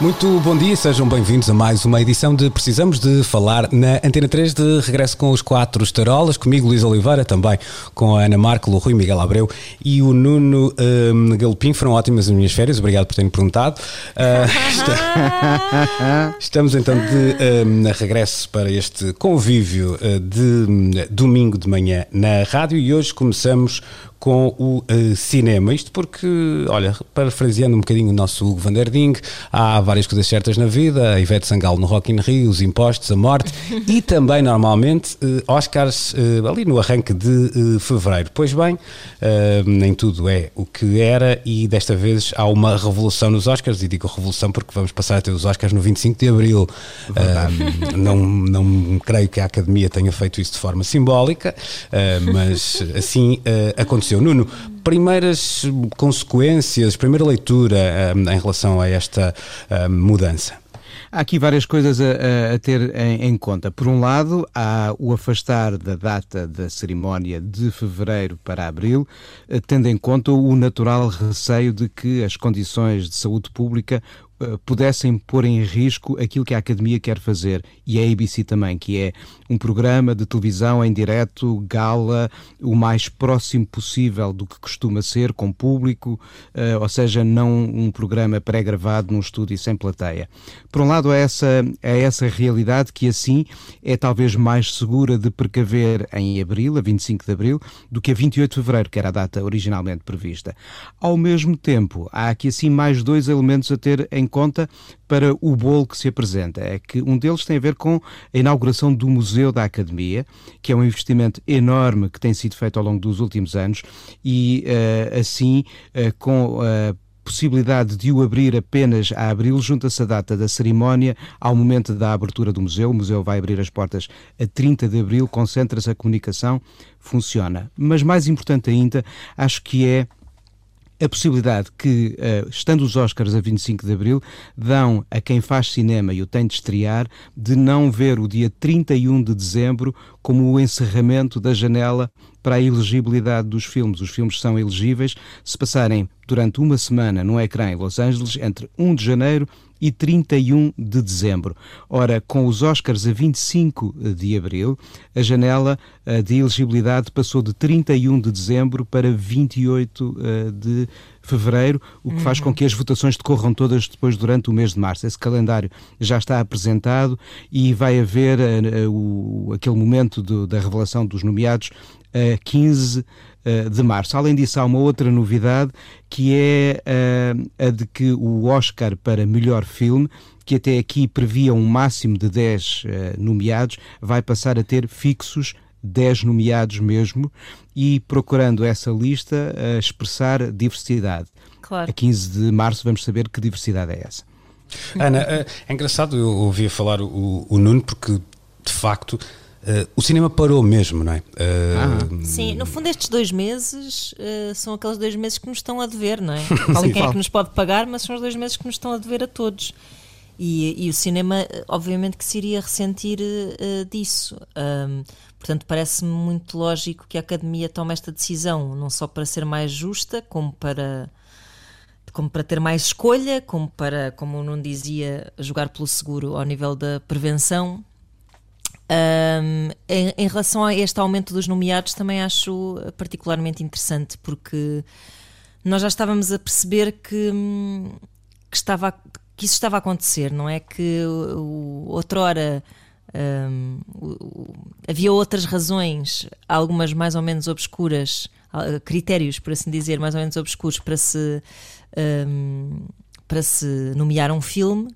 Muito bom dia, sejam bem-vindos a mais uma edição de Precisamos de Falar na Antena 3 de regresso com os quatro estarolas, comigo Luís Oliveira, também com a Ana Marco, o Rui Miguel Abreu e o Nuno um, Galopim. Foram ótimas as minhas férias, obrigado por terem perguntado. Uh. Estamos então de um, regresso para este convívio uh, de um, domingo de manhã na rádio e hoje começamos com o uh, cinema. Isto porque, olha, parafraseando um bocadinho o nosso Hugo Van der Ding, há várias coisas certas na vida, a Ivete Sangalo no Rock in Rio, os impostos, a morte e também, normalmente, uh, Oscars uh, ali no arranque de fevereiro. Pois bem, nem tudo é o que era e desta vez há uma revolução nos Oscars, e digo revolução porque vamos passar a ter os Oscars no 25 de Abril. não, não creio que a Academia tenha feito isso de forma simbólica, mas assim aconteceu aconteceu. Nuno, primeiras consequências, primeira leitura um, em relação a esta um, mudança? Há aqui várias coisas a, a ter em, em, conta. Por um lado, há o afastar da data da cerimónia de fevereiro para abril, eh, tendo em conta o natural receio de que as condições de saúde pública pudessem pôr em risco aquilo que a Academia quer fazer e a ABC também, que é um programa de televisão em direto, gala, o mais próximo possível do que costuma ser, com público, uh, ou seja, não um programa pré-gravado num estúdio sem plateia. Por um lado, é essa, é essa realidade que assim é talvez mais segura de precaver em abril, a 25 de abril, do que a 28 de fevereiro, que era a data originalmente prevista. Ao mesmo tempo, há aqui assim mais dois elementos a ter em conta para o bolo que se apresenta. É que um deles tem a ver com a inauguração do Museu da Academia, que é um investimento enorme que tem sido feito ao longo dos últimos anos e uh, assim uh, com a possibilidade de o abrir apenas a abril, junta-se a data da cerimónia ao momento da abertura do museu. O museu vai abrir as portas a 30 de abril, concentra-se a comunicação, funciona. Mas mais importante ainda, acho que é a possibilidade que, uh, estando os Oscars a 25 de Abril, dão a quem faz cinema e o tem de estrear de não ver o dia 31 de Dezembro como o encerramento da janela para a elegibilidade dos filmes. Os filmes são elegíveis se passarem durante uma semana no ecrã em Los Angeles entre 1 de janeiro e 31 de dezembro. Ora, com os Oscars a 25 de abril, a janela eh, de elegibilidade passou de 31 de dezembro para 28 eh, de fevereiro, o que faz com uhum. que as votações decorram todas depois durante o mês de março. Esse calendário já está apresentado e vai haver uh, o, aquele momento do, da revelação dos nomeados a uh, 15 uh, de março. Além disso, há uma outra novidade que é a de que o Oscar para melhor filme que até aqui previa um máximo de 10 nomeados, vai passar a ter fixos 10 nomeados mesmo, e procurando essa lista a expressar diversidade. Claro. A 15 de março vamos saber que diversidade é essa. Ana, é, é engraçado, eu ouvia falar o, o Nuno, porque de facto. Uh, o cinema parou mesmo, não é? Uh, ah. Sim, no fundo, estes dois meses uh, são aqueles dois meses que nos estão a dever, não é? Falem quem é que nos pode pagar, mas são os dois meses que nos estão a dever a todos. E, e o cinema, obviamente, que se iria ressentir disso. Um, Portanto, parece-me muito lógico que a Academia tome esta decisão, não só para ser mais justa, como para, como para ter mais escolha, como para, como não dizia, jogar pelo seguro ao nível da prevenção. Um, em, em, relação a este aumento dos nomeados, também acho particularmente interessante, porque nós já estávamos a perceber que, que, estava, que isso estava a acontecer, não é? Que o, outrora um, havia outras razões, algumas mais ou menos obscuras, critérios, por assim dizer, mais ou menos obscuros para se, um, para se nomear um filme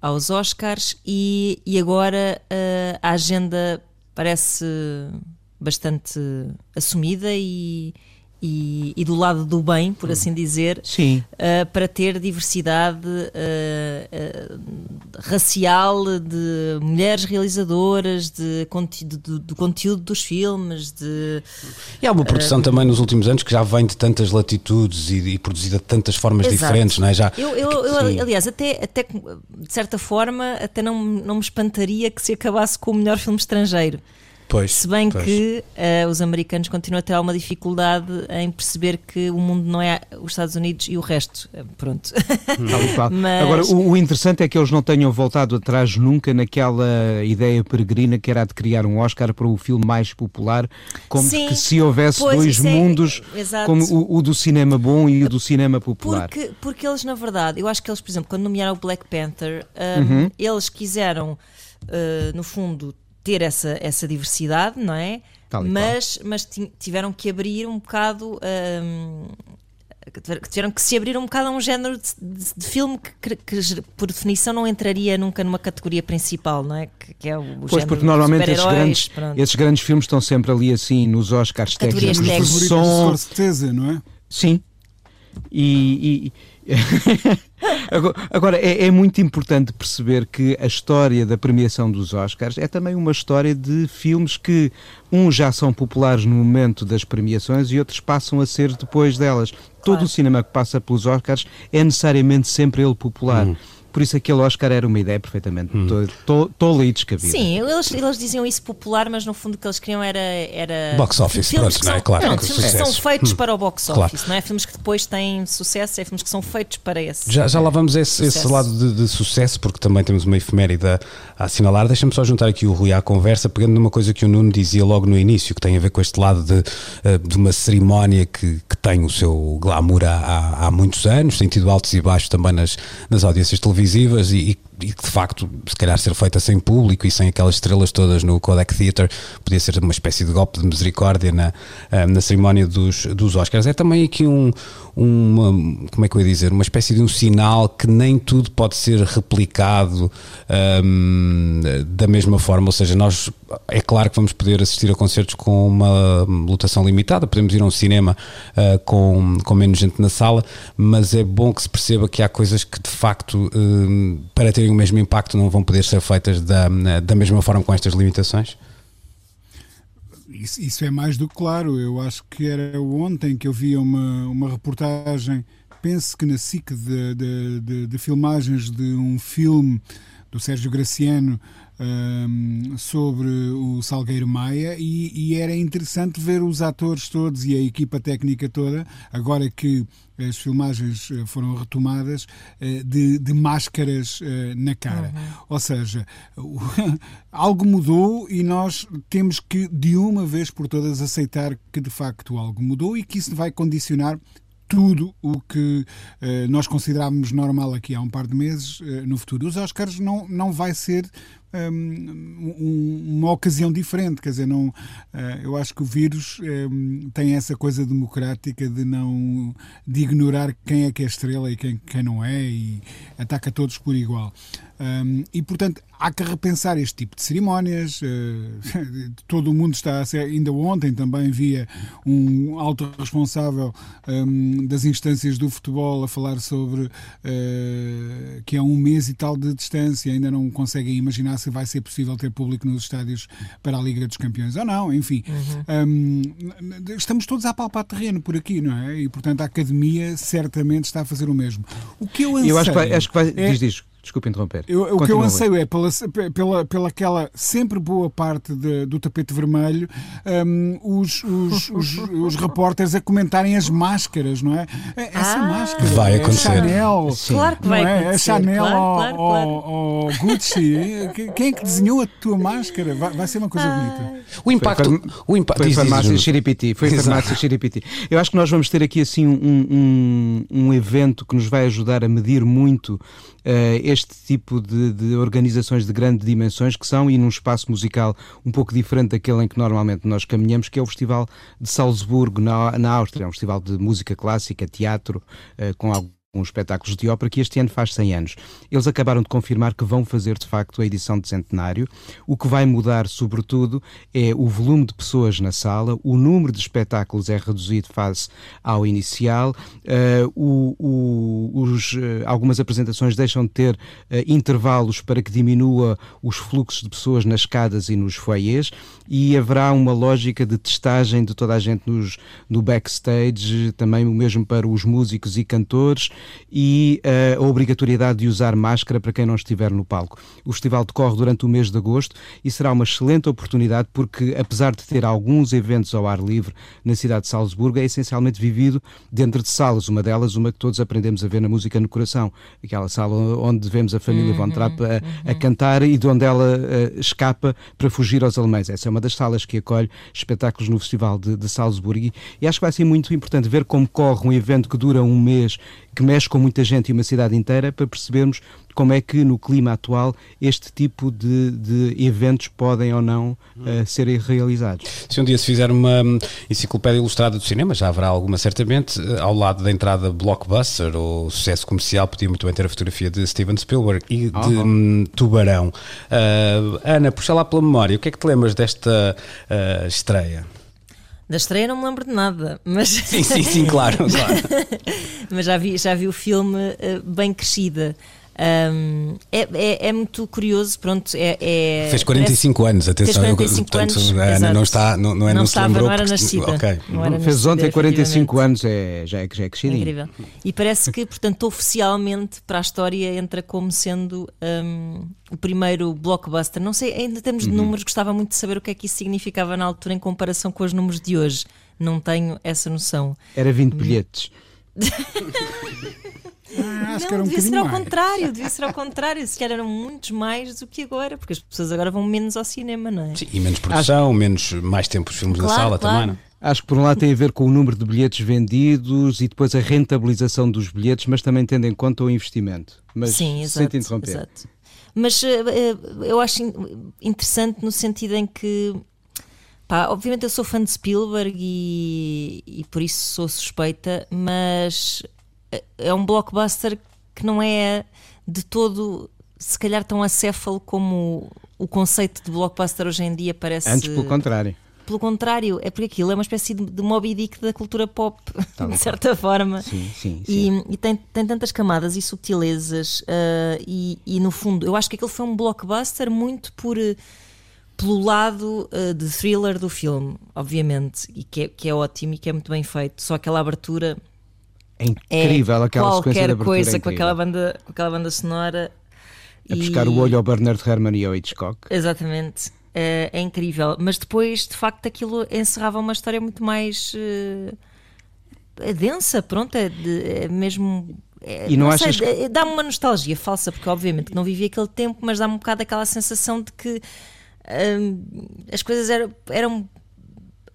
aos Oscars e, e agora uh, a agenda parece bastante assumida e, e, e, do lado do bem, por assim dizer, uh, para ter diversidade uh, uh, racial de mulheres realizadoras, de, de, do conteúdo dos filmes. De, e há uma produção também nos últimos anos que já vem de tantas latitudes e, e produzida de tantas formas Exato. diferentes, não é? Já, eu, eu, eu aliás, até, até de certa forma, até não, não me espantaria que se acabasse com o melhor filme estrangeiro. Pois, Se bem pois. que uh, os americanos continuam a ter alguma dificuldade em perceber que o mundo não é os Estados Unidos e o resto. Eh, pronto. Mas... Agora, o, o, interessante é que eles não tenham voltado atrás nunca naquela ideia peregrina que era de criar um Oscar para o filme mais popular, como Sim, que se houvesse pois, dois é- mundos, é, como o, o, do cinema bom e o do cinema popular. Porque, porque eles, na verdade, eu acho que eles, por exemplo, quando nomearam o Black Panther, um, uhum. eles quiseram, uh, no fundo, ter essa, essa diversidade, não é? Mas, mas tiveram que abrir um bocado. Um, tiveram que se abrir um bocado a um género de, de, de filme que, que, que, por definição não entraria nunca numa categoria principal, não é? Que, que é o, o pois, porque normalmente esses grandes, esses grandes filmes estão sempre ali assim nos Oscars técnicos. Som... certeza, não é? Sim. E, e Agora, é, é, muito importante perceber que a história da premiação dos Oscars é também uma história de filmes que uns já são populares no momento das premiações e outros passam a ser depois delas. Claro. Todo o cinema que passa pelos Oscars é necessariamente sempre ele popular. Hum por isso aquele Oscar era uma ideia perfeitamente hum. tola e descabida. Sim, eles, eles diziam isso popular, mas no fundo o que eles queriam era. era box office, pronto, não é? Claro. Não, filmes que são feitos hum. para o box office, claro. não é? Filmes que depois têm sucesso, é filmes que são feitos para esse. Já, já lá vamos a esse, esse lado de, de, sucesso, porque também temos uma efeméride a, a assinalar. Deixa-me só juntar aqui o Rui à conversa, pegando numa coisa que o Nuno dizia logo no início, que tem a ver com este lado de, eh, de uma cerimónia que, que tem o seu glamour há, há, há muitos anos, tem tido altos e baixos também nas, nas audiências televisivas e, e e de facto, se calhar ser feita sem público e sem aquelas estrelas todas no Kodak Theatre, podia ser uma espécie de golpe de misericórdia na, eh, na cerimónia dos, dos Oscars. É também aqui um, uma, como é que eu ia dizer, uma espécie de um sinal que nem tudo pode ser replicado um, da mesma forma, ou seja, nós é claro que vamos poder assistir a concertos com uma lotação limitada, podemos ir a um cinema uh, com, com menos gente na sala, mas é bom que se perceba que há coisas que de facto, uh, para terem o mesmo impacto, não vão poder ser feitas da, da mesma forma com estas limitações? Isso, isso é mais do que claro. Eu acho que era ontem que eu vi uma, uma reportagem, penso que na SIC, de, de, de, de filmagens de um filme do Sérgio Graciano um, sobre o Salgueiro Maia e, e, era interessante ver os atores todos e a equipa técnica toda, agora que as filmagens eh, foram retomadas, eh, de, de máscaras eh, na cara. Uhum. Ou seja, algo mudou e nós temos que, de uma vez por todas, aceitar que de facto algo mudou e que isso vai condicionar tudo o que nós considerávamos normal aqui há um par de meses no futuro. Os Oscars não, não vai ser um, uma ocasião diferente, quer dizer, não, uh, eu acho que o vírus tem essa coisa democrática de não de ignorar quem é que é estrela e quem, quem não é e ataca todos por igual. Um, e, portanto, há que repensar este tipo de cerimónias. Uh, todo o mundo está a ser. Ainda ontem também via um alto responsável um, das instâncias do futebol a falar sobre uh, que há um mês e tal de distância, ainda não conseguem imaginar se vai ser possível ter público nos estádios para a Liga dos Campeões ou não. Enfim, uhum. um, estamos todos a palpar terreno por aqui, não é? E, portanto, a academia certamente está a fazer o mesmo. O que eu anseio. Eu acho que vai. Acho que vai é, diz, diz. Desculpe interromper. Eu, o que eu anseio é pela, pela, pela aquela sempre boa parte de, do tapete vermelho um, os, os, os, os repórteres a comentarem as máscaras, não é? Essa ah, máscara. Vai é acontecer. Chanel. Sim. Claro que vai é? acontecer. A Chanel claro, ou, claro, Gucci. Quem é que desenhou a tua máscara? Vai, vai ser uma coisa ah. bonita. O impacto. Foi, o impacto foi farmácia Xiripiti. Foi farmácia Xiripiti. Eu acho que nós vamos ter aqui assim um, um, um evento que nos vai ajudar a medir muito este tipo de, de, organizações de grandes dimensões que são, e num espaço musical um pouco diferente daquele em que normalmente nós caminhamos, que é o Festival de Salzburgo, na, na Áustria. É um festival de música clássica, teatro, uh, com os espetáculos de ópera, que este ano faz 100 anos. Eles acabaram de confirmar que vão fazer de facto a edição de centenário. O que vai mudar, sobretudo, é o volume de pessoas na sala, o número de espetáculos é reduzido face ao inicial, uh, o, o, os, uh, algumas apresentações deixam de ter uh, intervalos para que diminua os fluxos de pessoas nas escadas e nos foyers e haverá uma lógica de testagem de toda a gente nos, no backstage, também o mesmo para os músicos e cantores e uh, a obrigatoriedade de usar máscara para quem não estiver no palco. O festival decorre durante o mês de agosto e será uma excelente oportunidade porque, apesar de ter alguns eventos ao ar livre na cidade de Salzburgo, é essencialmente vivido dentro de salas. Uma delas, uma que todos aprendemos a ver na música no coração, aquela sala onde vemos a família uhum, Von Trapp a, a, uhum. cantar e de onde ela uh, escapa para fugir aos alemães. Essa é uma das salas que acolhe espetáculos no Festival de, de Salzburgo e acho que vai ser muito importante ver como corre um evento que dura um mês que mexe com muita gente e uma cidade inteira para percebermos como é que no clima atual este tipo de, de eventos podem ou não uh, serem realizados. Se um dia se fizer uma enciclopédia ilustrada do cinema, já haverá alguma certamente, eh, ao lado da entrada blockbuster ou sucesso comercial, podia muito bem ter a fotografia de Steven Spielberg e de um, Tubarão. Uh, Ana, puxa lá pela memória, o que é que te lembras desta uh, estreia? Da estreia não me lembro de nada, mas. Sim, sim, sim, claro, claro. mas já vi, já vi o filme uh, bem crescida. Um, é, é, é, muito curioso, pronto. É, é fez 45 parece, anos, atenção. Fez 45 eu, portanto, anos, a Ana não está, não, não é não, não estava, lembrou, não era nascida. Okay. Não era fez nascida, ontem 45 anos, é, já é, já é crescidinho. Incrível. E parece que, portanto, oficialmente para a história entra como sendo um, o primeiro blockbuster. Não sei, termos de uhum. números, gostava muito de saber o que é que isso significava na altura em comparação com os números de hoje. Não tenho essa noção. Era 20 bilhetes. Ah, acho não, que era um devia ser ao mais. contrário, devia ser ao contrário. Se calhar eram muitos mais do que agora, porque as pessoas agora vão menos ao cinema, não é? Sim, e menos produção, acho... menos, mais tempo os filmes claro, na sala claro. também, não? Acho que por um lado tem a ver com o número de bilhetes vendidos e depois a rentabilização dos bilhetes, mas também tendo em conta o investimento. Mas Sim, exato, sem interromper. Exato. Mas uh, eu acho interessante no sentido em que Pá, obviamente eu sou fã de Spielberg e, e, por isso sou suspeita, mas é um blockbuster que não é de todo, se calhar, tão acéfalo como o conceito de blockbuster hoje em dia parece. Antes, pelo contrário. Pelo contrário, é porque aquilo é uma espécie de, de Moby Dick da cultura pop, tá de certa forma. Sim, sim, sim. E, e, tem, tem tantas camadas e subtilezas, uh, e, e no fundo, eu acho que aquilo foi um blockbuster muito por pelo lado uh, de thriller do filme, obviamente, e que é, que é ótimo e que é muito bem feito. Só aquela abertura é incrível é aquela sequência de abertura. coisa é com aquela banda, com aquela banda sonora. A e... buscar o olho ao Bernard Herrmann e ao Hitchcock. Exatamente. É, é, incrível. Mas depois, de facto, aquilo encerrava uma história muito mais uh, é densa, pronto, é, de, é mesmo. É, e não, não achas sei, que... dá-me uma nostalgia falsa, porque obviamente não vivi aquele tempo, mas dá-me um bocado aquela sensação de que uh, as coisas eram, eram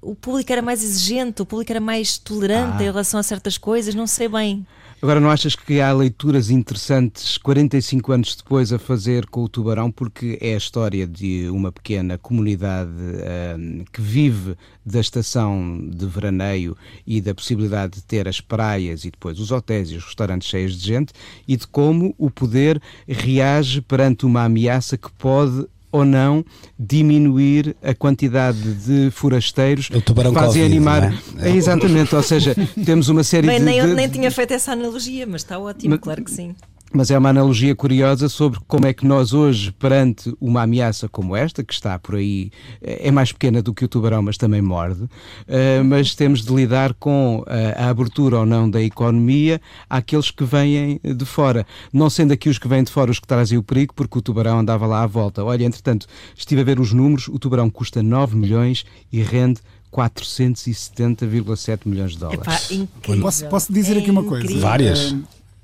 o público era mais exigente, o público era mais tolerante ah. em relação a certas coisas, não sei bem. Agora, não achas que há leituras interessantes 45 anos depois a fazer com o Tubarão, porque é a história de uma pequena comunidade um, que vive da estação de veraneio e da possibilidade de ter as praias e depois os hotéis e os restaurantes cheios de gente e de como o poder reage perante uma ameaça que pode ou não diminuir a quantidade de forasteiros que fazem COVID, animar. É? É, exatamente, ou seja, temos uma série Bem, de, nem, de... nem tinha feito essa analogia, mas está ótimo, mas, claro que sim. Mas é uma analogia curiosa sobre como é que nós hoje, perante uma ameaça como esta, que está por aí, é mais pequena do que o tubarão, mas também morde, uh, mas temos de lidar com uh, a abertura ou não da economia àqueles que vêm de fora. Não sendo aqui os que vêm de fora os que trazem o perigo, porque o tubarão andava lá à volta. Olha, entretanto, estive a ver os números, o tubarão custa 9 milhões e rende 470,7 milhões de dólares. Epá, posso, posso dizer é aqui uma coisa? Várias.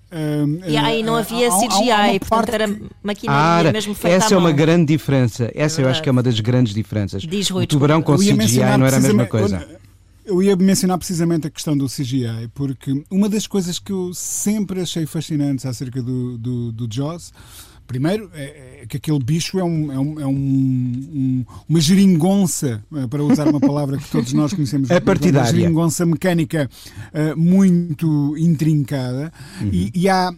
Uh, e aí não havia CGI, há, há portanto era maquinaria mesmo feita Essa é uma grande diferença. Essa é eu acho que é uma das grandes diferenças. Diz o tubarão com CGI não era a mesma coisa. Eu ia mencionar precisamente a questão do CGI, porque uma das coisas que eu sempre achei fascinantes acerca do, do, do Jaws Primeiro, é, é que aquele bicho é, um, é, um, é um, uma geringonça, eh, para usar uma palavra que todos nós conhecemos. É partidária. Uma geringonça mecânica uh, muito intrincada. Uhum. E, e há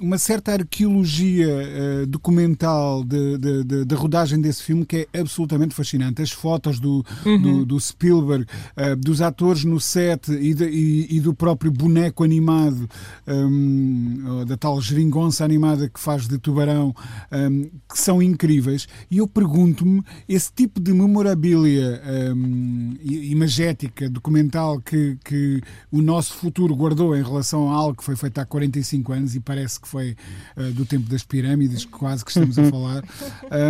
uma certa arqueologia uh, documental da rodagem desse filme que é absolutamente fascinante. As fotos do, uhum. do, do, Spielberg, uh, dos atores no set e, de, e, e do próprio boneco animado, um, da tal geringonça animada que faz de tubarão, um, que são incríveis. E eu pergunto-me, esse tipo de memorabilia um, imagética, documental que, que o nosso futuro guardou em relação a algo que foi feito há 45 anos e parece que foi uh, do tempo das pirâmides, quase que estamos a falar,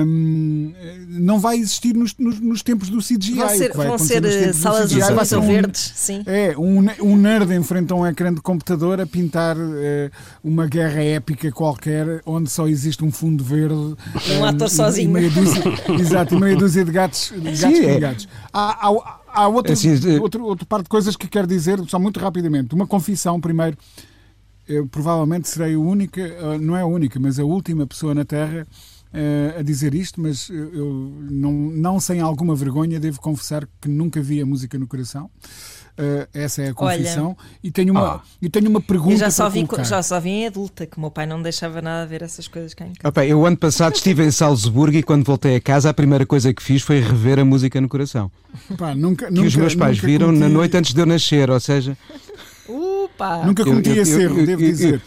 um, não vai existir nos, nos, nos, tempos do CGI. Vão ser, vão ser eh, salas de um, verdes, sim. É, um, um nerd em frente a um ecrã de computador a pintar uh, uma guerra épica qualquer, onde só existe um fundo verde. Um, um ator sozinho. E meia dúzia, exato, e meia dúzia de gatos, de gatos sim, é. Há, há, há outro, assim, outro, outro par de coisas que quero dizer, só muito rapidamente. Uma confissão, primeiro eu provavelmente serei a única, eh, não é a única, mas a última pessoa na Terra uh, a dizer isto, mas eu não, não sem alguma vergonha devo confessar que nunca vi a música no coração. Uh, essa é a confissão. Olha, e, tenho uma, ah. e tenho uma pergunta. Eu já só, vi, já só vi em adulta, que o meu pai não deixava nada a ver essas coisas cá em casa. Opa, eu ano passado estive em Salzburgo e quando voltei a casa a primeira coisa que fiz foi rever a música no coração. Pá, nunca, que nunca, os meus pais viram cometi... na noite antes de eu nascer, ou seja. Opa! Nunca cometi eu, esse erro, devo dizer.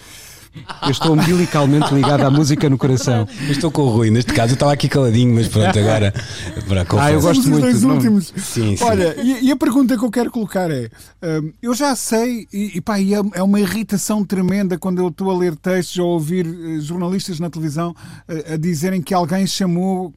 Eu estou umbilicalmente ligado à música no coração. Eu estou com o Rui, neste caso eu estava aqui caladinho, mas pronto, agora. Para ah, eu gosto muito. Dois últimos. Sim, sim. Olha, e, e, a pergunta que eu quero colocar é: um, eu já sei, e, e pá, e é, é uma irritação tremenda quando eu estou a ler textos ou a ouvir uh, jornalistas na televisão uh, a dizerem que alguém chamou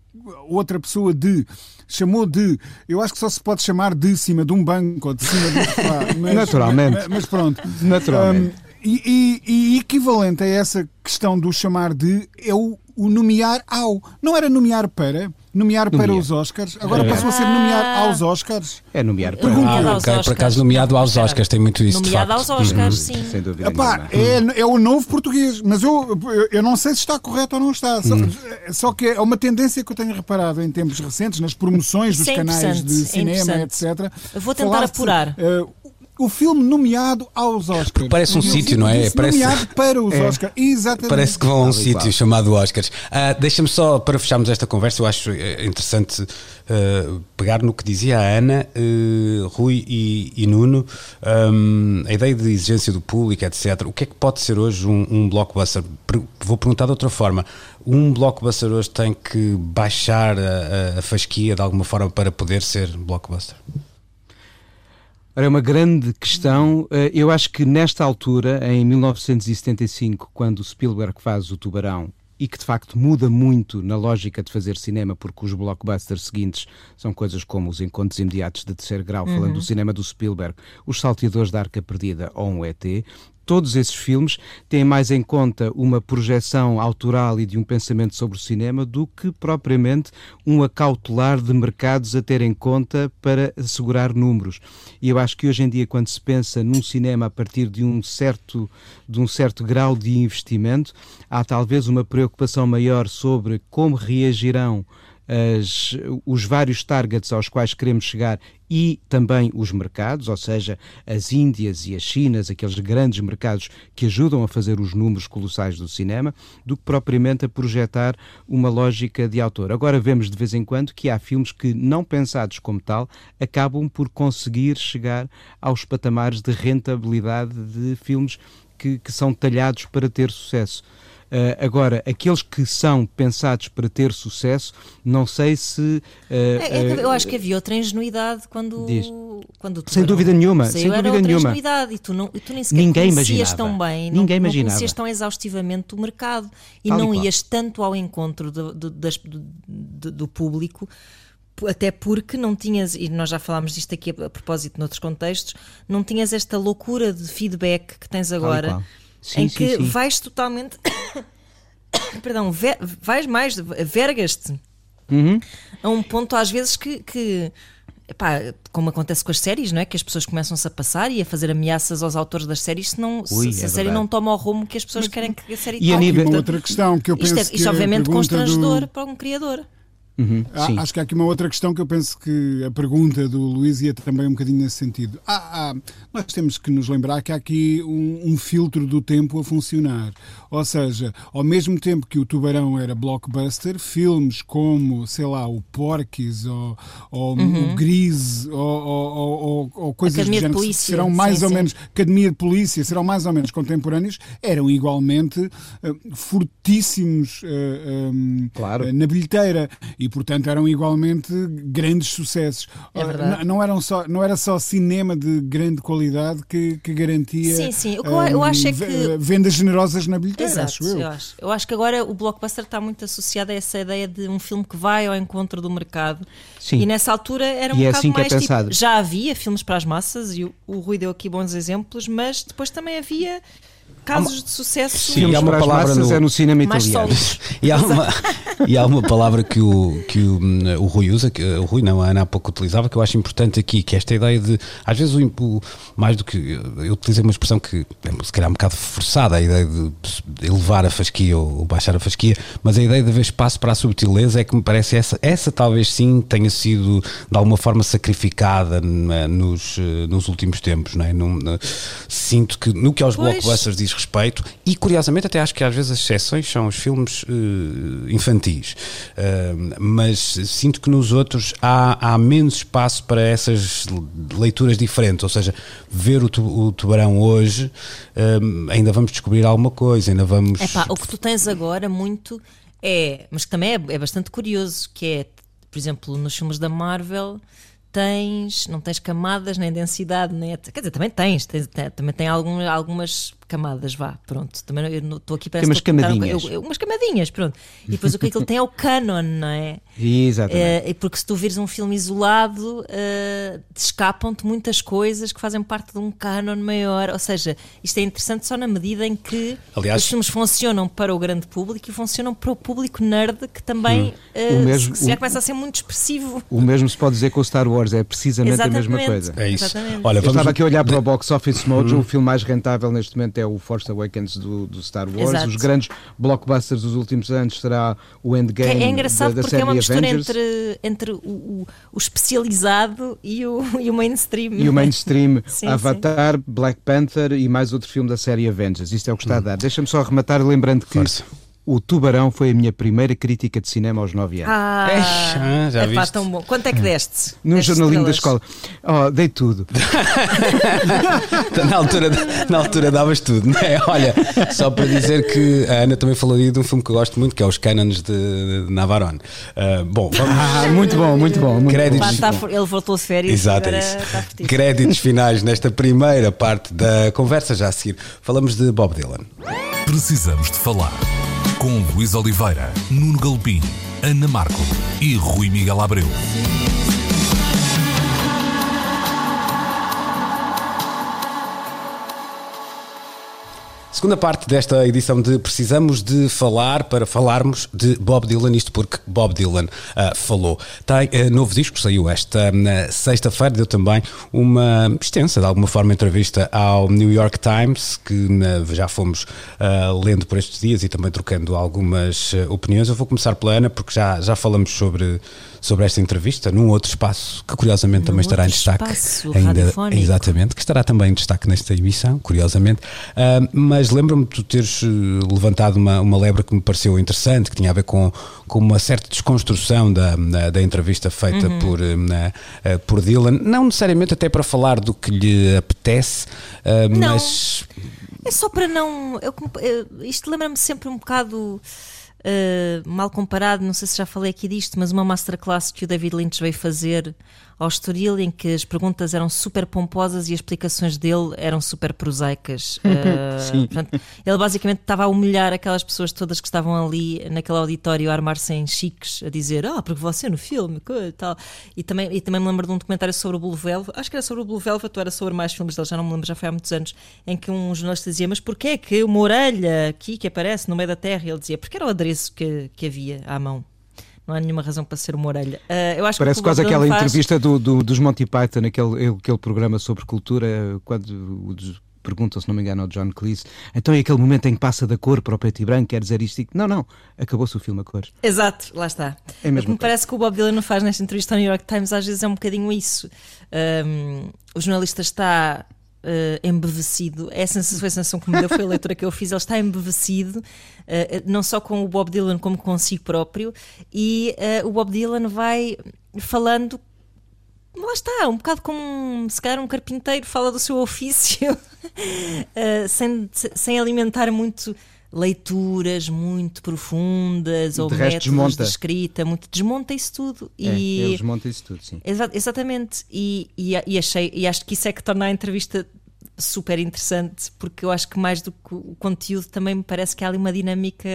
outra pessoa de chamou de. Eu acho que só se pode chamar de cima de um banco ou de cima de um mas, Naturalmente. Mas, mas pronto. Naturalmente. Um, e, e, e, equivalente a essa questão do chamar de é o, o nomear ao. Não era nomear para, nomear para os Oscars, agora é. passou a ser nomear ah. aos Oscars. É nomear para. Ah, okay, por acaso nomeado aos Oscars, tem muito isso. Nomeado aos Oscars, uhum. sim. Sem dúvida. Epá, é, é o novo português, mas eu, eu não sei se está correto ou não está. Só, uhum. só que é uma tendência que eu tenho reparado em tempos recentes, nas promoções dos canais de cinema, etc. Eu vou tentar apurar. Uh, o filme nomeado aos Oscars. Porque parece um sítio, não é? Parece... Nomeado para os é. Oscars. Exatamente. Parece que vão a um sítio chamado Oscars. Uh, Deixa-me só, para fecharmos esta conversa, eu acho eh, interessante uh, pegar no que dizia a Ana, uh, Rui e, e Nuno, um, a ideia de exigência do público, etc. O que é que pode ser hoje um, um blockbuster? Vou perguntar de outra forma. Um blockbuster hoje tem que baixar a, a fasquia de alguma forma para poder ser blockbuster? É uma grande questão. Eh, eu acho que nesta altura, em 1975, quando Spielberg faz o Tubarão, e que de facto muda muito na lógica de fazer cinema, porque os blockbusters seguintes são coisas como os encontros imediatos de terceiro grau, uhum. falando do cinema do Spielberg, os salteadores da Arca Perdida ou um ET, todos esses filmes têm mais em conta uma projeção autoral e de um pensamento sobre o cinema do que propriamente um acautelar de mercados a ter em conta para assegurar números. E eu acho que hoje em dia, quando se pensa num cinema a partir de um certo, de um certo grau de investimento, há talvez uma preocupação maior sobre como reagirão as, os vários targets aos quais queremos chegar e também os mercados, ou seja, as Índias e as Chinas, aqueles grandes mercados que ajudam a fazer os números colossais do cinema, do que propriamente a projetar uma lógica de autor. Agora vemos de vez em quando que há filmes que, não pensados como tal, acabam por conseguir chegar aos patamares de rentabilidade de filmes que, que são talhados para ter sucesso. Uh, agora, aqueles que são pensados para ter sucesso, não sei se. Uh, é, é, eu acho que havia outra ingenuidade quando. Diz. quando sem dúvida nenhuma. Sem dúvida nenhuma. ingenuidade e tu, não, e tu nem sequer Ninguém conhecias tão bem, Ninguém não, imaginava. não conhecias tão exaustivamente o mercado e Tal não e ias tanto ao encontro do, do, das, do, do público até porque não tinhas, e nós já falámos disto aqui a, a propósito noutros contextos, não tinhas esta loucura de feedback que tens agora sim, em sim, que sim. vais totalmente. Perdão, vais mais, vergas-te uhum. a um ponto às vezes que, que epá, como acontece com as séries, não é? Que as pessoas começam-se a passar e a fazer ameaças aos autores das séries se, não, Ui, se é a série verdade. não toma o rumo que as pessoas querem que a série E a tome. nível- Uma Portanto, outra questão que eu penso isto é, que isto é a obviamente constrangedor do- para um criador. Uhum, Ah, sim. Acho que há aqui uma outra questão que eu penso que a pergunta do Luís ia também um bocadinho nesse sentido. Ah, ah, nós temos que nos lembrar que há aqui um, um filtro do tempo a funcionar. Ou seja, ao mesmo tempo que o Tubarão era blockbuster, filmes como, sei lá, o Porky's ou, ou o Grease ou, ou, ou- coisas Academia do de género que Polícia, serão mais sim, ou sim. menos Academia de Polícia, serão mais ou menos contemporâneos, eram igualmente eh, fortíssimos eh, um, Claro. eh, na bilheteira e portanto eram igualmente grandes sucessos. É verdade. n- não, eram só, não era só cinema de grande qualidade que, que garantia Sim, sim. O que eu- eu acho é ve- que- vendas generosas na bilheteira, Exato, acho eu. eu acho. Eu acho que agora o blockbuster está muito associado a essa ideia de um filme que vai ao encontro do mercado. Sim. E nessa altura era um E é bocado assim que é mais tipo, pensado. já havia filmes para as massas e o, o Rui deu aqui bons exemplos, mas depois também havia casos de sucesso. Sim, Filmes há uma palavra no- é no cinema italiano. E há uma, e há uma palavra que o, que o, o Rui usa, que o Rui não, a Ana há pouco utilizava, que eu acho importante aqui, que é esta ideia de, às vezes, o, impu- mais do que. Eu utilizei uma expressão que é se calhar um bocado forçada, a ideia de elevar a fasquia ou, ou baixar a fasquia, mas a ideia de haver espaço para a subtileza é que me parece essa, essa talvez sim tenha sido de alguma forma sacrificada nos, eh, nos últimos tempos, não é? Na- sinto que no que aos Pois. blockbusters diz respeito, e curiosamente até acho que às vezes as exceções são os filmes eh, infantis, Eh, mas sinto que nos outros há, há menos espaço para essas leituras diferentes, ou seja, ver o, tu- o tubarão hoje, eh, ainda vamos descobrir alguma coisa, ainda vamos. Epá, o que tu tens agora muito é, mas que também é, é bastante curioso, que é, por exemplo, nos filmes da Marvel tens, não tens camadas, nem densidade, nem, quer dizer, também tens, tens- também tem algum, algumas camadas, vá, pronto, também eu não- estou aqui para Tem umas camadinhas. umas camadinhas, pronto, e depois o que aquilo tem é o canon, não é? Exatamente. É, porque se tu vires um filme isolado, eh, escapam-te muitas coisas que fazem parte de um canon maior. Ou seja, isto é interessante só na medida em que Aliás- os filmes funcionam para o grande público e funcionam para o público nerd, que também eh, O mesmo- se- já o- começa a ser muito expressivo. O mesmo se pode dizer com o Star Wars, é precisamente a mesma coisa. É isso. Exatamente. Olha, Eu vamos estava aqui a olhar para o Box Office Mojo, o filme mais rentável neste momento é o Force Awakens do, do Star Wars. Exato. Os grandes blockbusters dos últimos anos será o Que Endgame é, é engraçado da, da porque série é uma mistura Avengers entre, entre o, o- o especializado e o, e o mainstream. e o mainstream Sim, Avatar, Black Panther e mais outro filme da série Avengers. Isto é o que está a dar. Deixa-me só arrematar lembrando que Força. O Tubarão foi a minha primeira crítica de cinema aos 9 anos. Ah, Eish, ah, já epá, viste? tão bom. Quanto é que deste? Num Deste jornalinho da estrelas? escola. Oh, dei tudo. na, altura, na altura davas tudo, não é? Olha, só para dizer que a Ana também falou aí de um filme que eu gosto muito, que é Os Cânones de, de Navarone. Ah, bom, vamos. Ah, muito bom, muito bom. Muito Créditos. Bom. tá ele voltou de férias Exato, é isso. está fortíssimo. Créditos finais nesta primeira parte da conversa, já a seguir. Falamos de Bob Dylan. Precisamos de falar com Luís Oliveira, Nuno Galpim, Ana Marco e Rui Miguel Abreu. Segunda parte desta edição de Precisamos de Falar para falarmos de Bob Dylan, isto porque Bob Dylan ah, falou. Tem ah, novo disco, saiu esta na sexta-feira, deu também uma extensa, de alguma forma, entrevista ao New York Times, que ah, já fomos ah, lendo por estes dias e também trocando algumas ah, opiniões. Eu vou começar pela Ana, porque já, já falamos sobre, sobre esta entrevista num outro espaço que curiosamente também estará em destaque. espaço radiofónico. exatamente, que estará também em destaque nesta emissão, curiosamente. Ah, mas lembro-me de tu teres eh, levantado uma, uma lebre que me pareceu interessante, que tinha a ver com, com uma certa desconstrução da, da, da entrevista feita Uhum. por, eh, na- eh, por Dylan, não necessariamente até para falar do que lhe apetece, Não. mas É só para não. eu- isto lembra-me sempre um bocado. uh, mal comparado, não sei se já falei aqui disto, mas uma masterclass que o David Lynch veio fazer ao Estoril em que as perguntas eram super pomposas e as explicações dele eram super prosaicas. Uh, portanto, ele basicamente estava a humilhar aquelas pessoas todas que estavam ali naquele auditório a armar-se em chiques, a dizer: Ah, porque você no filme, e tal. E também, e também me lembro de um documentário sobre o Blue Velvet, acho que era sobre o Blue Velvet, ou era sobre mais filmes dele, já não me lembro, já foi há muitos anos, em que um jornalista dizia: Mas porquê é que uma orelha aqui que aparece no meio da terra? Ele dizia: Porque era o adereço que, que havia à mão. Não há nenhuma razão para ser uma orelha. Uh, eu acho Parece que quase aquela faz... entrevista do, do, dos Monty Python, aquele, aquele programa sobre cultura, quando perguntam, se não me engano, ao John Cleese, então é aquele momento em que passa da cor para o preto e branco, quer dizer isto? Não, não, acabou-se o filme a cores. Exato, lá está. É mesmo me parece que o Bob Dylan não faz nesta entrevista ao New York Times, às vezes é um bocadinho isso. Um, o jornalista está uh, embevecido, essa foi a sensação que me deu, foi a leitura que eu fiz, ele está embevecido, uh, não só com o Bob Dylan como consigo próprio, e uh, o Bob Dylan vai falando lá está, um bocado como se calhar um carpinteiro fala do seu ofício, uh, sem, sem alimentar muito leituras muito profundas de ou métodos desmonta. de escrita, muito desmonta isso tudo. É, e desmonta isso tudo, sim. Exa exatamente. E, e, e, achei, e acho que isso é que torna a entrevista super interessante, porque eu acho que mais do que o conteúdo também me parece que há ali uma dinâmica.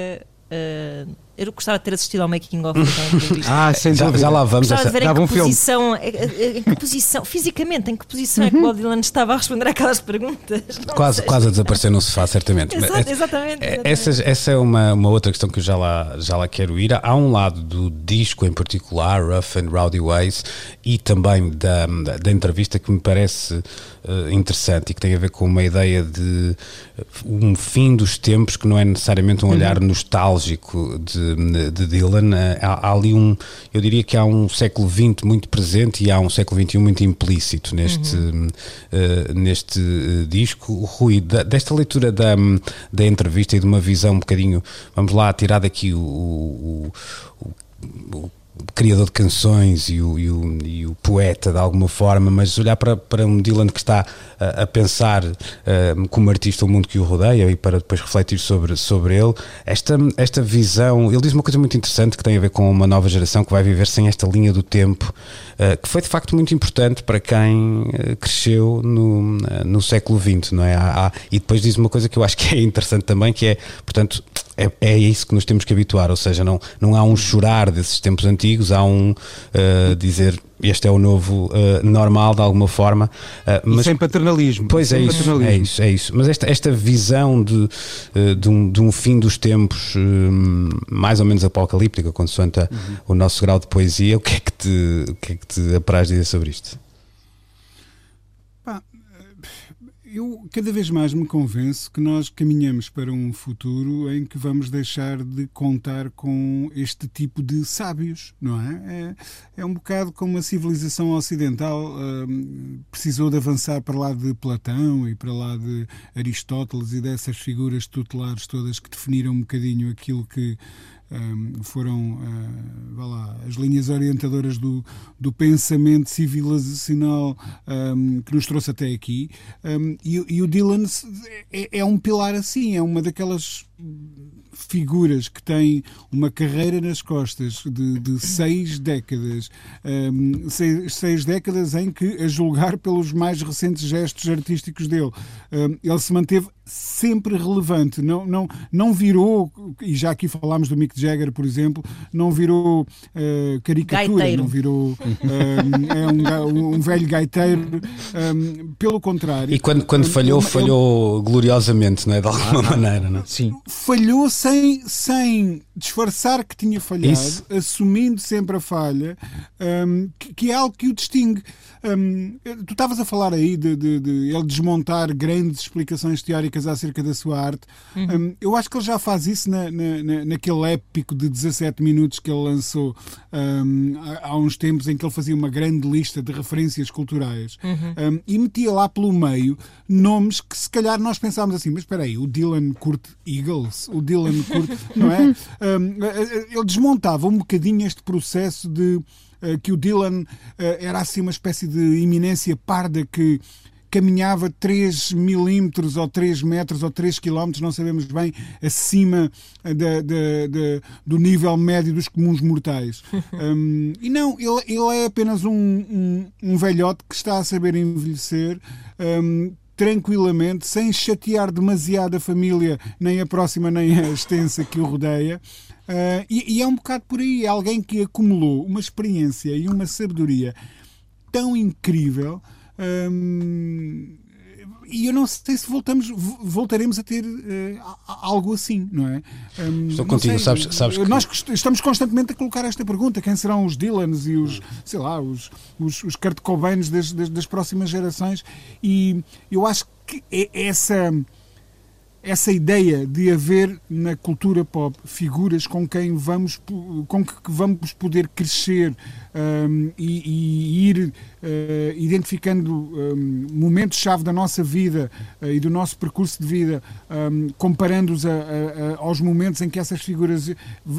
Uh, eu gostava de ter assistido ao making of Ah, sem já, já lá vamos. Gostava de ver em que, posição, em que posição, fisicamente, em que posição é que o Bob Dylan estava a responder aquelas perguntas. quase, quase a desaparecer no sofá, certamente. Exato, exatamente. exatamente. Essa, essa é uma, uma outra questão que eu já lá, já lá quero ir. Há um lado do disco em particular, Rough and Rowdy Ways, e também da, da, da entrevista que me parece uh, interessante e que tem a ver com uma ideia de um fim dos tempos que não é necessariamente um olhar uhum. nostálgico de de, Dylan, eh, há, há, ali um, eu diria que há um século XX muito presente e há um século XXI muito implícito neste, uhum. uh, neste uh, disco. Rui, da, desta leitura da, da entrevista e de uma visão um bocadinho, vamos lá, tirar daqui o, o, o criador de canções e o, e o, e o, poeta de alguma forma, mas olhar para, para um Dylan que está a, a pensar uh, como artista o mundo que o rodeia e para depois refletir sobre, sobre ele, esta, esta visão, ele diz uma coisa muito interessante que tem a ver com uma nova geração que vai viver sem esta linha do tempo, uh, que foi de facto muito importante para quem uh, cresceu no, no século XX, não é? Há, há, e depois diz uma coisa que eu acho que é interessante também, que é, portanto, é, é isso que nos temos que habituar, ou seja, não, não há um chorar desses tempos antigos, há um uh, dizer este é o novo uh, normal de alguma forma. Uh, mas, sem paternalismo. Pois sem é isso, paternalismo. é isso, é isso. Mas esta, esta visão de, de, um, de um fim dos tempos mais ou menos apocalíptica, consoante uhum. o nosso grau de poesia, o que é que te, o que é que te apraz dizer sobre isto? Eu cada vez mais me convenço que nós caminhamos para um futuro em que vamos deixar de contar com este tipo de sábios, não é? É, é um bocado como a civilização ocidental hum, precisou de avançar para lá de Platão e para lá de Aristóteles e dessas figuras tutelares todas que definiram um bocadinho aquilo que foram uh, lá, as linhas orientadoras do, do pensamento civilizacional que nos trouxe até aqui. E, e, o Dylan é, é um pilar assim, é uma daquelas figuras que têm uma carreira nas costas de, de seis décadas, um, seis, seis, décadas em que, a julgar pelos mais recentes gestos artísticos dele, um, ele se manteve sempre relevante, não, não, não virou, e já aqui falámos do Mick Jagger, por exemplo, não virou uh, caricatura, gaiteiro. não virou uh, é um, um, velho gaiteiro, um, pelo contrário. E quando, quando falhou, ele, falhou ele, gloriosamente, não é? De alguma ah, maneira, não é? Sim. Falhou sem, sem disfarçar que tinha falhado, Isso. assumindo sempre a falha, um, que, que, é algo que o distingue. Um, tu estavas a falar aí de, de, de, ele desmontar grandes explicações teóricas acerca da sua arte. Uhum. Um, eu acho que ele já faz isso na, na, naquele épico de 17 minutos que ele lançou um, há, uns tempos, em que ele fazia uma grande lista de referências culturais uhum. um, e metia lá pelo meio nomes que se calhar nós pensámos assim, mas espera aí, o Dylan curte Eagles, o Dylan curte, não é? ele desmontava um bocadinho este processo de eh, que o Dylan eh, era assim uma espécie de iminência parda que caminhava 3 milímetros ou 3 metros ou 3 quilómetros, não sabemos bem, acima eh, de, de, de, do nível médio dos comuns mortais. um, e não, ele, ele é apenas um, um, um, velhote que está a saber envelhecer. Um, tranquilamente, sem chatear demasiado a família, nem a próxima nem a extensa que o rodeia, Uh, e, e, é um bocado por aí, é alguém que acumulou uma experiência e uma sabedoria tão incrível. Um, e eu não sei se voltamos, voltaremos a ter uh, algo assim, não é? Um, Estou contigo, sei, sabes, sabes que... Nós estamos constantemente a colocar esta pergunta: quem serão os Dylans e os, sei lá, os, os, os Kurt Cobains das, das, das próximas gerações? E eu acho que é essa essa ideia de haver na cultura pop figuras com quem vamos com que vamos poder crescer um, e, e, ir uh, identificando um, momentos-chave da nossa vida uh, e do nosso percurso de vida, um, comparando-os aos momentos em que essas figuras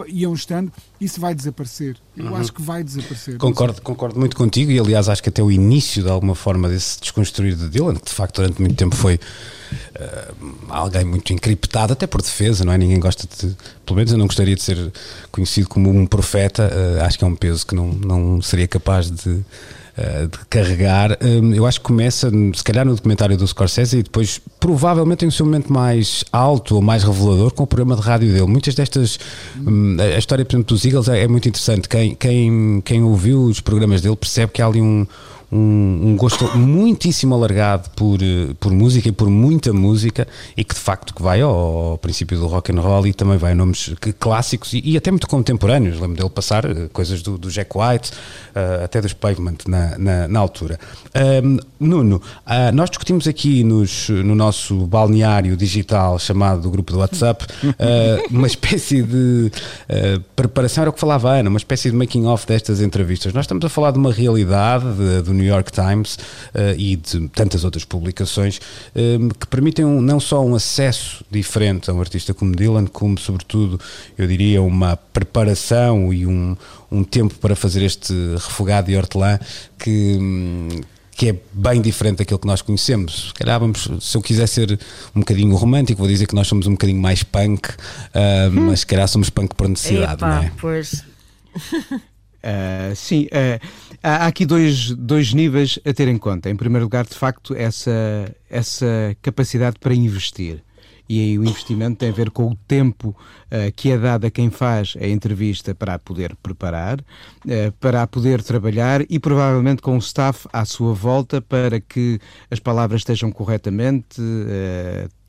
iam estando, isso vai desaparecer. Eu uhum. acho que vai desaparecer. Concordo, concordo muito contigo e, aliás, acho que até o início, de alguma forma, desse desconstruir de Dylan, que de facto durante muito tempo foi uh, alguém muito encriptado, até por defesa, não é? Ninguém gosta de. Pelo menos eu não gostaria de ser conhecido como um profeta, uh, acho que é um peso que não, não seria capaz de eh, de carregar. Hum, eu acho que começa, se calhar, no documentário do Scorsese e depois, provavelmente, tem o seu momento mais alto ou mais revelador com o programa de rádio dele. Muitas destas. Hum, a história, por exemplo, dos Eagles é, é muito interessante. Quem, quem, quem ouviu os programas dele percebe que há ali um um, um, gosto muitíssimo alargado por, eh, por música e por muita música e que de facto que vai ao, ao princípio do rock and roll e também vai a nomes clássicos e, e, até muito contemporâneos. Lembro dele passar eh, coisas do, do Jack White, uh, até dos Pavement na, na, na altura. Um, Nuno, uh, nós discutimos aqui nos, no nosso balneário digital chamado do grupo do WhatsApp uh, uma espécie de preparação, era o que falava a Ana, uma espécie de making off destas entrevistas. Nós estamos a falar de uma realidade do New York Times uh, e de tantas outras publicações uh, que permitem um, não só um acesso diferente a um artista como Dylan, como sobretudo, eu diria, uma preparação e um, um tempo para fazer este refogado de hortelã que, que é bem diferente daquilo que nós conhecemos. Se calhar vamos, se eu quiser ser um bocadinho romântico, vou dizer que nós somos um bocadinho mais punk, uh, hum. mas se calhar somos punk por necessidade, Epa, não é? Pois. Uh, sim, uh, há aqui dois, dois níveis a ter em conta. Em primeiro lugar, de facto, essa, essa capacidade para investir. E aí o investimento tem a ver com o tempo uh, que é dado a quem faz a entrevista para a poder preparar, para a poder trabalhar e provavelmente com o staff à sua volta para que as palavras estejam corretamente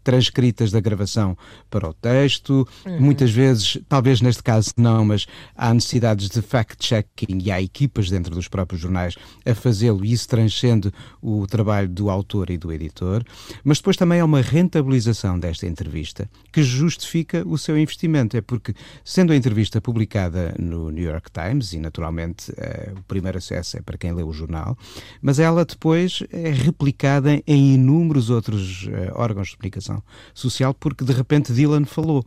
transcritas da gravação para o texto. Uhum. Muitas vezes, talvez neste caso não, mas há necessidades de fact-checking e há equipas dentro dos próprios jornais a fazê-lo e isso transcende o trabalho do autor e do editor. Mas depois também há uma rentabilização desta entrevista que justifica o seu investimento. É porque, sendo a entrevista publicada no New York Times, e naturalmente uh, o primeiro acesso é para quem lê o jornal, mas ela depois é replicada em inúmeros outros uh, órgãos de comunicação social, porque de repente Dylan falou.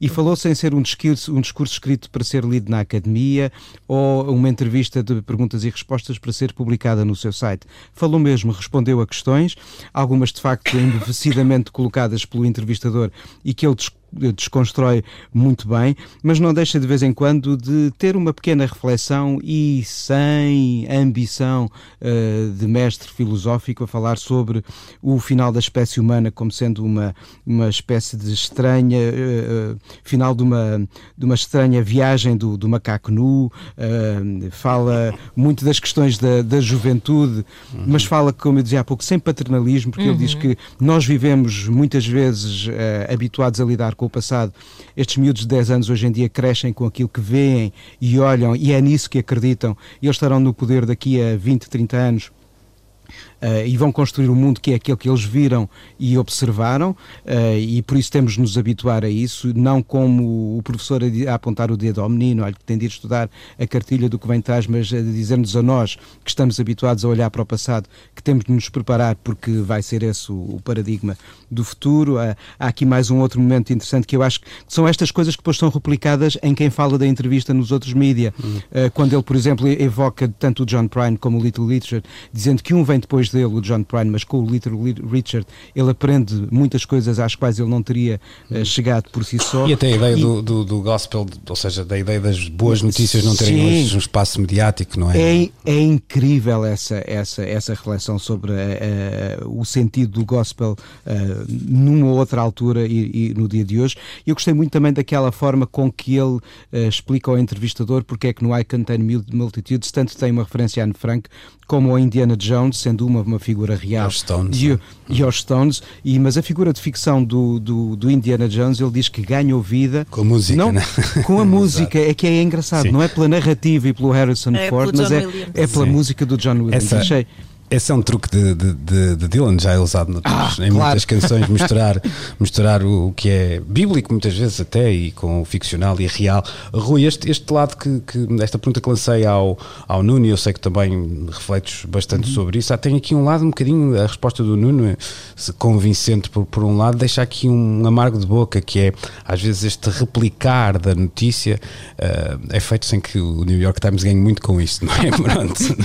E falou sem ser um discurso, um discurso escrito para ser lido na academia ou uma entrevista de perguntas e respostas para ser publicada no seu site. Falou mesmo, respondeu a questões, algumas de facto envelhecidamente colocadas pelo entrevistador e que ele desconstrói muito bem, mas não deixa de vez em quando de ter uma pequena reflexão e sem ambição uh, de mestre filosófico a falar sobre o final da espécie humana como sendo uma, uma espécie de estranha, uh, final de uma, de uma estranha viagem do, do macaco nu, uh, fala muito das questões da, da juventude, uhum. mas fala, como eu dizia há pouco, sem paternalismo, porque uhum. ele diz uhum. que nós vivemos muitas vezes habituados a lidar com o passado. Estes miúdos de 10 anos hoje em dia crescem com aquilo que veem e olham e é nisso que acreditam. E eles estarão no poder daqui a 20, 30 anos uh, e vão construir o um mundo que é aquele que eles viram e observaram, uh, e por isso temos de nos habituar a isso, não como o professor a, apontar o dedo ao menino, olha, que tem de ir estudar a cartilha do que vem trás, mas a dizer-nos a nós que estamos habituados a olhar para o passado, que temos de nos preparar porque vai ser esse o, o paradigma do futuro. Uh, há aqui mais um outro momento interessante que eu acho que são estas coisas que depois são replicadas em quem fala da entrevista nos outros mídia. Uhum. quando ele, por exemplo, evoca tanto o John Prine como o Little Richard, dizendo que um vem depois dele, o John Prine, mas com o Little Richard, ele aprende muitas coisas às quais ele não teria uh, chegado por si só. E até a ideia e, do, do, do, gospel, ou seja, da ideia das boas notícias não terem sim, um espaço mediático, não é? É, é incrível essa, essa, essa reflexão sobre uh, uh, o sentido do gospel numa outra altura e, e, no dia de hoje. Eu gostei muito também daquela forma com que ele explica ao entrevistador porque é que no I Contain Multitudes tanto tem uma referência a Anne Frank como ao Indiana Jones, sendo uma uma, figura real. Aos Stones, e, é? e aos Stones, e, mas a figura de ficção do, do, do Indiana Jones, ele diz que ganhou vida Com a música, não, né? com a música, é que é engraçado, Sim. não é pela narrativa e pelo Harrison É Ford, mas é, Williams. é pela Sim. música do John Williams. Essa- Achei, Esse é um truque de, de, de- Dylan, já é usado noutros- Ah, em claro. muitas canções, misturar, misturar o, o que é bíblico, muitas vezes até, e com o ficcional e real. Rui, este, este lado que, que esta pergunta que lancei ao, ao Nuno, e eu sei que também refletes bastante sobre isso, ah, tem aqui um lado um bocadinho, a resposta do Nuno, convincente por, por um lado, deixa aqui um amargo de boca, que é, às vezes, este replicar da notícia eh, é feito sem que o New York Times ganhe muito com isto, não é? Pronto.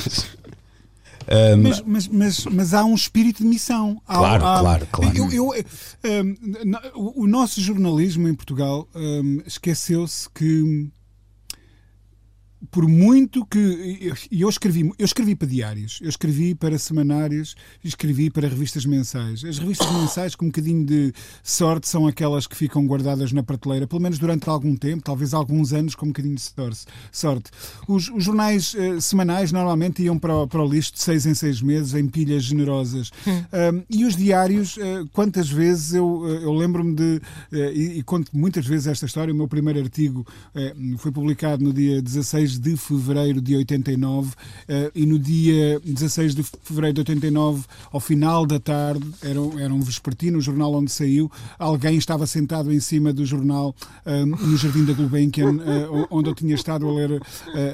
Um, Mas, mas, mas, mas há um espírito de missão. Há- Claro, há- claro, claro. Eu, eu, eh, um, o, o nosso jornalismo em Portugal um, esqueceu-se que por muito que e eu escrevi eu escrevi para diários eu escrevi para semanários escrevi para revistas mensais. As revistas mensais com um bocadinho de sorte são aquelas que ficam guardadas na prateleira pelo menos durante algum tempo talvez alguns anos com um bocadinho de sorte sorte. Os, os jornais eh, semanais normalmente iam para o, para o lixo de seis em seis meses em pilhas generosas. Um, e os diários eh, quantas vezes eu, eh, eu lembro-me de e, e conto muitas vezes esta história. O meu primeiro artigo foi publicado no dia 16 de fevereiro de 89 eh, e no dia 16 de fevereiro de 89 ao final da tarde era, era um vespertino, o jornal onde saiu alguém estava sentado em cima do jornal eh, no Jardim da Gulbenkian eh, onde eu tinha estado a ler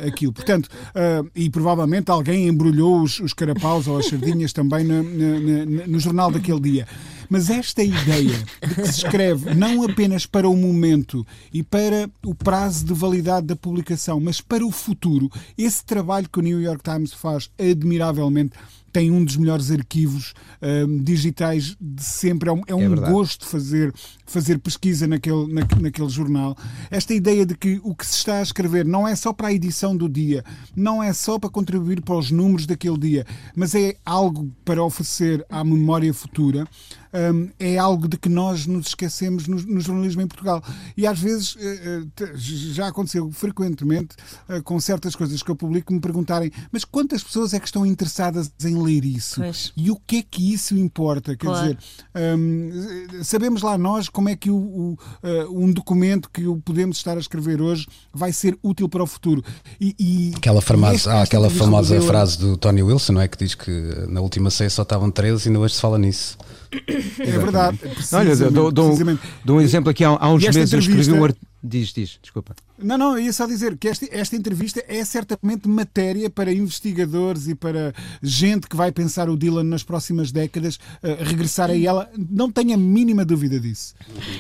aquilo, portanto e provavelmente alguém embrulhou os, os carapaus ou as sardinhas também no jornal daquele dia mas esta ideia de que se escreve não apenas para o momento e para o prazo de validade da publicação, mas para o futuro, esse trabalho que o New York Times faz admiravelmente tem um dos melhores arquivos hum, digitais de sempre. É um, é um verdade. gosto fazer, fazer pesquisa naquele, na- naquele jornal. Esta ideia de que o que se está a escrever não é só para a edição do dia, não é só para contribuir para os números daquele dia, mas é algo para oferecer à memória futura. hum, é algo de que nós nos esquecemos no, no jornalismo em Portugal. E às vezes te- já aconteceu frequentemente eh, com certas coisas que eu publico me perguntarem mas quantas pessoas é que estão interessadas em ler isso? Pois. E o que é que isso importa? Quer Claro. dizer, hum, sabemos lá nós como é que o, o, eh, um documento que o podemos estar a escrever hoje vai ser útil para o futuro. E, e- Aquela, e famosa, este- esta aquela famosa frase do Tony Wilson, não é? Que diz que na última ceia só estavam 13 e ainda hoje se fala nisso. É verdade. Olha, dou, dou- precisamente. dou um exemplo aqui. Há, há uns meses eu escrevi um artigo. Diz, diz, desculpa. Não, não, eu ia só dizer que esta, esta entrevista é certamente matéria para investigadores e para gente que vai pensar o Dylan nas próximas décadas, eh, regressar a ela. Não tenho a mínima dúvida disso.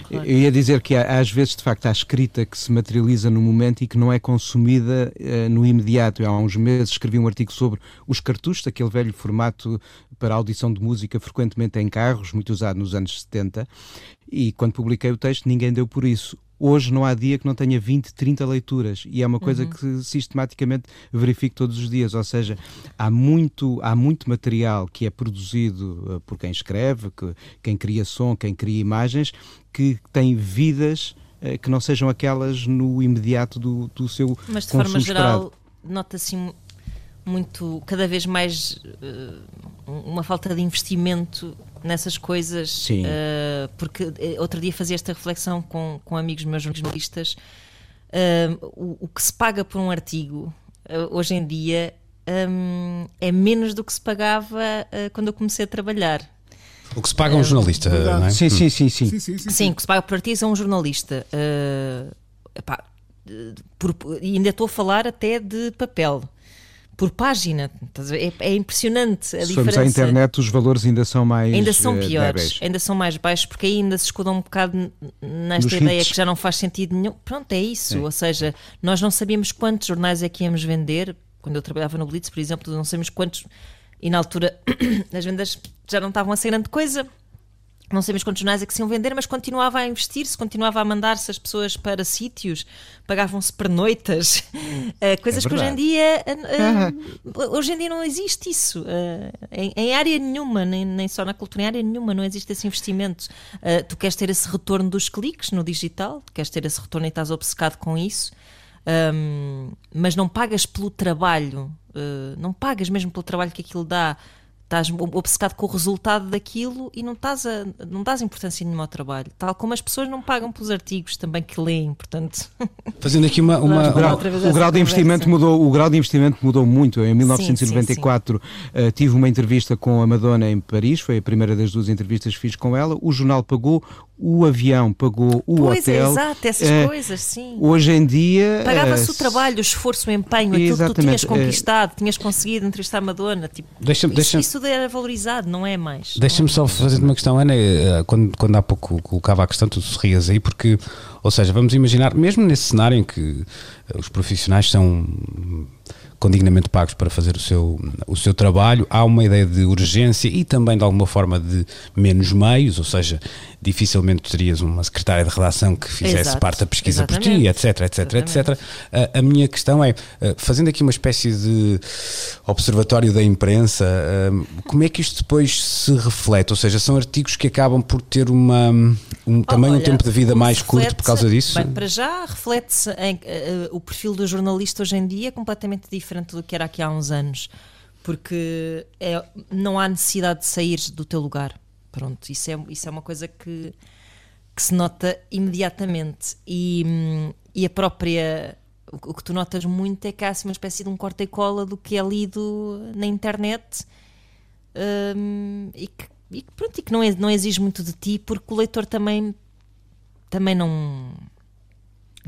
Eu ia dizer que há, às vezes, de facto, há escrita que se materializa no momento e que não é consumida eh, no imediato. Eu, há uns meses escrevi um artigo sobre os cartuchos, aquele velho formato para audição de música frequentemente em carros, muito usado nos anos 70, e quando publiquei o texto ninguém deu por isso. Hoje não há dia que não tenha 20, 30 leituras. E é uma coisa que sistematicamente verifico todos os dias, ou seja, há muito, há muito material que é produzido eh, por quem escreve, que, quem cria som, quem cria imagens, que tem vidas eh, que não sejam aquelas no imediato do, do seu Mas de forma geral, nota-se mu- muito, cada vez mais, eh, uma falta de investimento nessas coisas. Sim. eh, porque eh, outro dia fazia esta reflexão com, com amigos meus jornalistas. eh, o, o que se paga por um artigo eh, hoje em dia hum, é menos do que se pagava quando eu comecei a trabalhar. O que se paga a um jornalista, verdade. não é? Sim, sim, sim, sim. Sim, sim, sim. Sim, o que se paga por artigos é um jornalista. Epá, por- e ainda estou a falar até de papel. Por página. É, é impressionante a Se formos diferença. à internet, os valores ainda são mais Ainda são eh, piores, débeis. ainda são mais baixos, porque ainda se escudam um bocado nesta Nos ideia hits. que já não faz sentido nenhum. Pronto, é isso. Sim. Ou seja, nós não sabíamos quantos jornais é que íamos vender. Quando eu trabalhava no Blitz, por exemplo, não sabíamos quantos. E na altura as vendas já não estavam a ser grande coisa. Não sabemos quantos jornais é que se iam vender, mas continuava a investir-se, continuava a mandar-se as pessoas para sítios, pagavam-se pernoitas, eh, coisas que hoje em dia eh, hoje em dia não existe isso. Em, em área nenhuma, nem, nem só na cultura, em área nenhuma não existe esse investimento. Tu queres ter esse retorno dos cliques no digital, tu queres ter esse retorno e estás obcecado com isso, Ahm, mas não pagas pelo trabalho, não pagas mesmo pelo trabalho que aquilo dá estás obcecado com o resultado daquilo e não estás a, não dás importância nenhuma ao trabalho. Tal como as pessoas não pagam pelos artigos também que leem, portanto. Fazendo aqui uma. uma, o grau, o grau de investimento mudou, o grau de investimento mudou muito. Em 1994 sim, sim, sim. Uh, tive uma entrevista com a Madonna em Paris, foi a primeira das duas entrevistas que fiz com ela. O jornal pagou o avião pagou o pois hotel. É, exato, essas uh, coisas, sim. Hoje em dia. Pagava-se uh, o trabalho, o esforço, o empenho, aquilo que tu tinhas conquistado, uh, tinhas conseguido entrevistar a Madonna. Tipo, deixa isso, deixa isso era valorizado, não é mais. Deixa-me é só fazer uma questão, Ana, quando, quando há pouco colocava a questão, tu sorrias aí, porque, ou seja, vamos imaginar, mesmo nesse cenário em que os profissionais são com dignamente pagos para fazer o seu, o seu trabalho. Há uma ideia de urgência e também de alguma forma de menos meios, ou seja, dificilmente terias uma secretária de redação que fizesse Exato. parte da pesquisa por ti, etc, etc, Exatamente. etc. A, a, minha questão é, fazendo aqui uma espécie de observatório da imprensa, como é que isto depois se reflete? Ou seja, são artigos que acabam por ter uma, um, também Olha, um tempo de vida mais curto por causa disso? Bem, para já reflete-se uh, o perfil do jornalista hoje em dia é completamente diferente do que era aqui há uns anos, porque é, não há necessidade de sair do teu lugar. Pronto, isso é, isso é uma coisa que, que se nota imediatamente. E, e a própria. O que tu notas muito é que há assim, uma espécie de um corta e cola do que é lido na internet um, e que e pronto, e que não, é, não exige muito de ti, porque o leitor também, também não.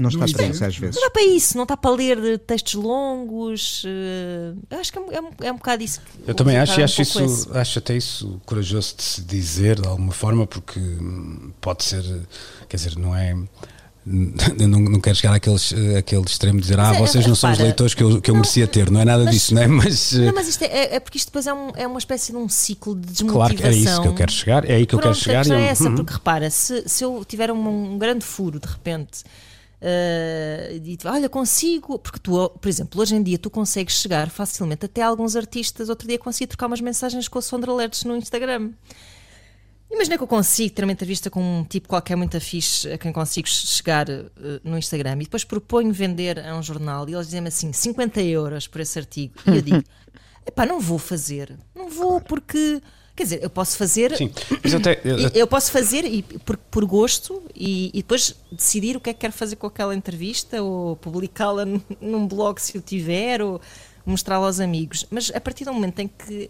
Não está para isso às vezes. Não dá para isso, não está para ler textos longos. Uh, acho que é, é, um, é um bocado isso. Eu também acho, e acho, isso, acho até isso corajoso de se dizer de alguma forma, porque pode ser, quer dizer, não é não, não quero chegar àqueles, àquele extremo de dizer ah, é, vocês não são os leitores que eu, que eu não, merecia ter, não é nada mas, disso, não é? Mas, não, mas isto é, é, porque isto depois é, um, é uma espécie de um ciclo de desmotivação. Claro que é isso que eu quero chegar, é aí que Pronto, eu quero chegar. A é essa, uhum. porque repara, se, se eu tiver um, um grande furo de repente. Uh, e, olha, consigo, porque tu, por exemplo, hoje em dia tu consegues chegar facilmente até alguns artistas. Outro dia consegui trocar umas mensagens com a Sondra Lertes no Instagram. Imagina que eu consigo ter uma entrevista com um tipo qualquer muito fixe a quem consigo chegar uh, no Instagram e depois proponho vender a um jornal e eles dizem-me assim 50 euros por esse artigo e eu digo, epá, não vou fazer, não vou porque Quer dizer, eu posso fazer. Sim, mas até, eu, eu posso fazer e, por, por gosto e, e, depois decidir o que é que quero fazer com aquela entrevista ou publicá-la num blog se eu tiver ou mostrá-la aos amigos. Mas a partir do momento em que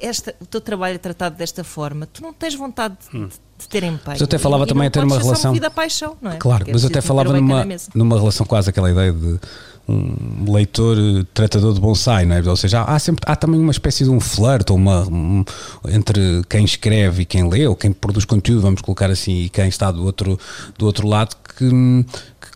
esta, o teu trabalho é tratado desta forma, tu não tens vontade de, hum. de ter empenho. Mas eu até falava e, também a ter uma relação. a paixão, não é? Claro, Porque mas eu até falava numa, numa relação quase aquela ideia de um leitor eh, tratador de bonsai, não é? Ou seja, há, sempre, há também uma espécie de um flirt uma, um, entre quem escreve e quem lê, ou quem produz conteúdo, vamos colocar assim, e quem está do outro, do outro lado, que,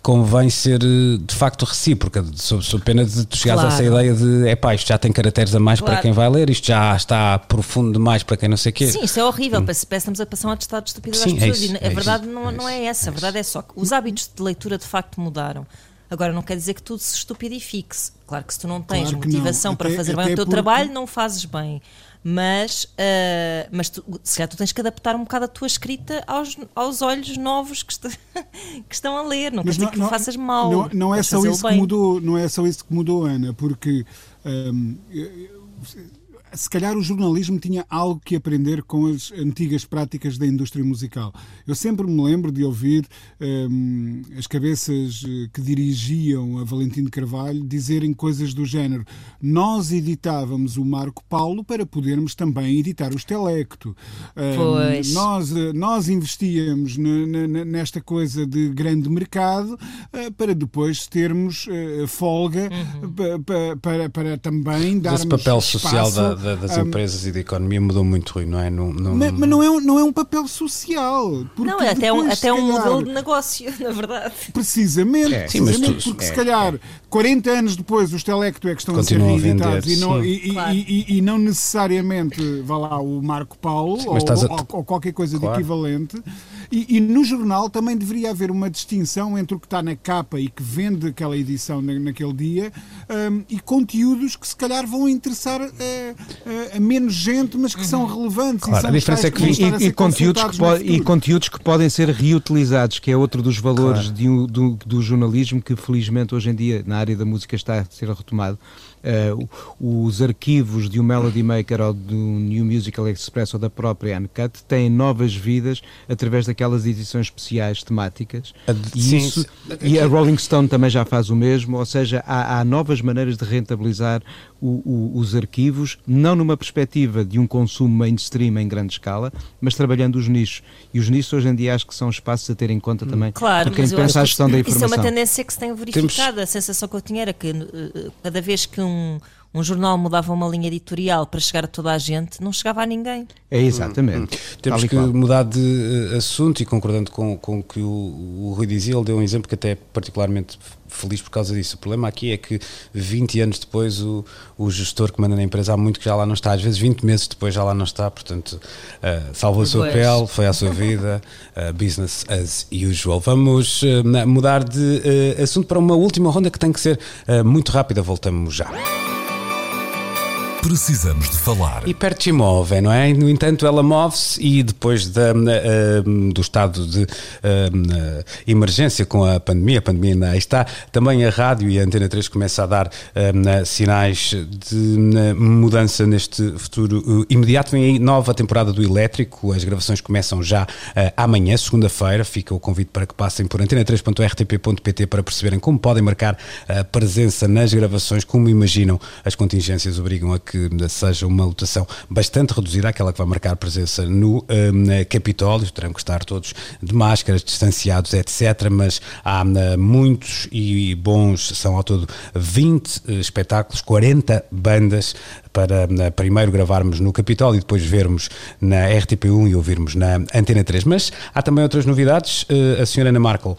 convém ser eh, de facto recíproca, sob, sob pena de tu chegares claro. a essa ideia de é pá, isto já tem caracteres a mais claro. para quem vai ler, isto já está profundo demais para quem não sei o quê. Sim, isto é horrível, hum. que estamos a passar um atestado de estupidez Sim, às é pessoas. É isso, e a é verdade isso, não, é não é essa, a verdade é só que os hábitos de leitura de facto mudaram. Agora, não quer dizer que tudo se estupidifique. Claro que se tu não tens claro motivação não. para até, fazer bem o teu porque... trabalho, não fazes bem mas, uh, mas tu, se calhar tu tens que adaptar um bocado a tua escrita aos, aos olhos novos que, que estão a ler, não mas quer dizer que não, faças mal. Não, não é só isso que mudou, não é só isso que mudou, Ana, porque um, se calhar o jornalismo tinha algo que aprender com as antigas práticas da indústria musical. Eu sempre me lembro de ouvir um, as cabeças eh, que dirigiam a Valentino Carvalho dizerem coisas do género: nós editávamos o Marco Paulo para podermos também editar os Telecto. Um, nós, eh, nós investíamos nesta coisa de grande mercado uh, para depois termos uh, folga uhum. para, para, para, também dar esse papel social da da, das um, empresas e da economia mudou muito, Rui, não é? Não, não, mas, mas não, é, não é um papel social. Não, é até um, até um modelo de negócio, na verdade. Precisamente, é, precisamente sim, porque é, se calhar 40 anos depois os Telecto é que estão Continuam a ser reeditados e, não, e, claro. e, e, não necessariamente, vá lá, o Marco Paulo sim, ou, a... ou, ou, qualquer coisa claro. de equivalente. E, e, no jornal também deveria haver uma distinção entre o que está na capa e que vende aquela edição na, naquele dia um, e conteúdos que se calhar vão interessar a, a, a menos gente, mas que são relevantes. Claro, a diferença é que, e, e conteúdos que pode, e conteúdos que podem ser reutilizados, que é outro dos valores claro. de, do, do jornalismo que felizmente hoje em dia na área da música está a ser retomado uh, os arquivos de um Melody Maker ou do New Musical Express ou da própria Uncut têm novas vidas através daquelas edições especiais temáticas. E, Sim, isso, e a Rolling Stone também já faz o mesmo, ou seja, há, há novas maneiras de rentabilizar o, o, os arquivos, não numa perspectiva de um consumo mainstream em grande escala, mas trabalhando os nichos. E os nichos hoje em dia acho que são espaços a ter em conta também claro, por quem pensa a gestão da informação. Isso é uma tendência que se tem verificado. Temos... A sensação que eu tinha era que uh, cada vez que um um jornal mudava uma linha editorial para chegar a toda a gente, não chegava a ninguém. É exatamente. Hum, hum. Temos que mudar de uh, assunto e concordando com, com o que o, o Rui dizia, ele deu um exemplo que até é particularmente feliz por causa disso. O problema aqui é que 20 anos depois o, o gestor que manda na empresa há muito que já lá não está, às vezes 20 meses depois já lá não está, portanto uh, salvou a sua pele, foi à sua vida, uh, business as usual. Vamos uh, mudar de assunto para uma última ronda que tem que ser muito rápida, voltamos já. Precisamos de falar. E perto se move, não é? No entanto, ela move-se e depois da, uh, do estado de uh, emergência com a pandemia, a pandemia ainda está, também a rádio e a Antena 3 começa a dar uh, sinais de mudança neste futuro imediato. Vem aí nova temporada do Elétrico, as gravações começam já amanhã, segunda-feira. Fica o convite para que passem por antena3.rtp.pt para perceberem como podem marcar a presença nas gravações, como imaginam as contingências obrigam a que que seja uma lotação bastante reduzida, aquela que vai marcar presença no um, Capitólio. Terão que estar todos de máscaras, distanciados, etc. Mas há uh, muitos e bons, são ao todo 20 uh, espetáculos, 40 bandas para uh, primeiro gravarmos no Capitólio e depois vermos na RTP1 e ouvirmos na Antena 3. Mas há também outras novidades. A senhora Ana Markel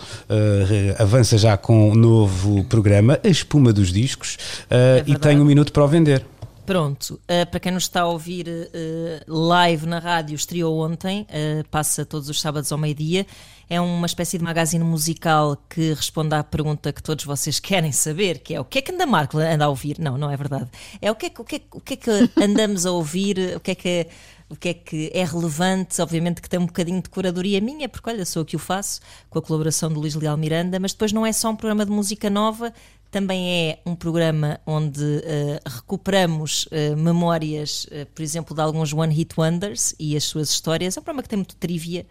avança já com um novo programa, A Espuma dos Discos, é e tem um minuto para o vender. Pronto, uh, para quem nos está a ouvir uh, live na rádio, estreou ontem, uh, passa todos os sábados ao meio-dia. É uma espécie de magazine musical que responde à pergunta que todos vocês querem saber, que é o que é que anda Marco anda a ouvir? Não, não é verdade. É o que é, o que, é, o que, é que andamos a ouvir, o que é que o que é que é relevante, obviamente que tem um bocadinho de curadoria minha, porque olha, sou eu que o faço, com a colaboração do Luís Leal Miranda, mas depois não é só um programa de música nova, também é um programa onde uh, recuperamos uh, memórias, uh, por exemplo, de alguns One Hit Wonders e as suas histórias. É um programa que tem muito trivia.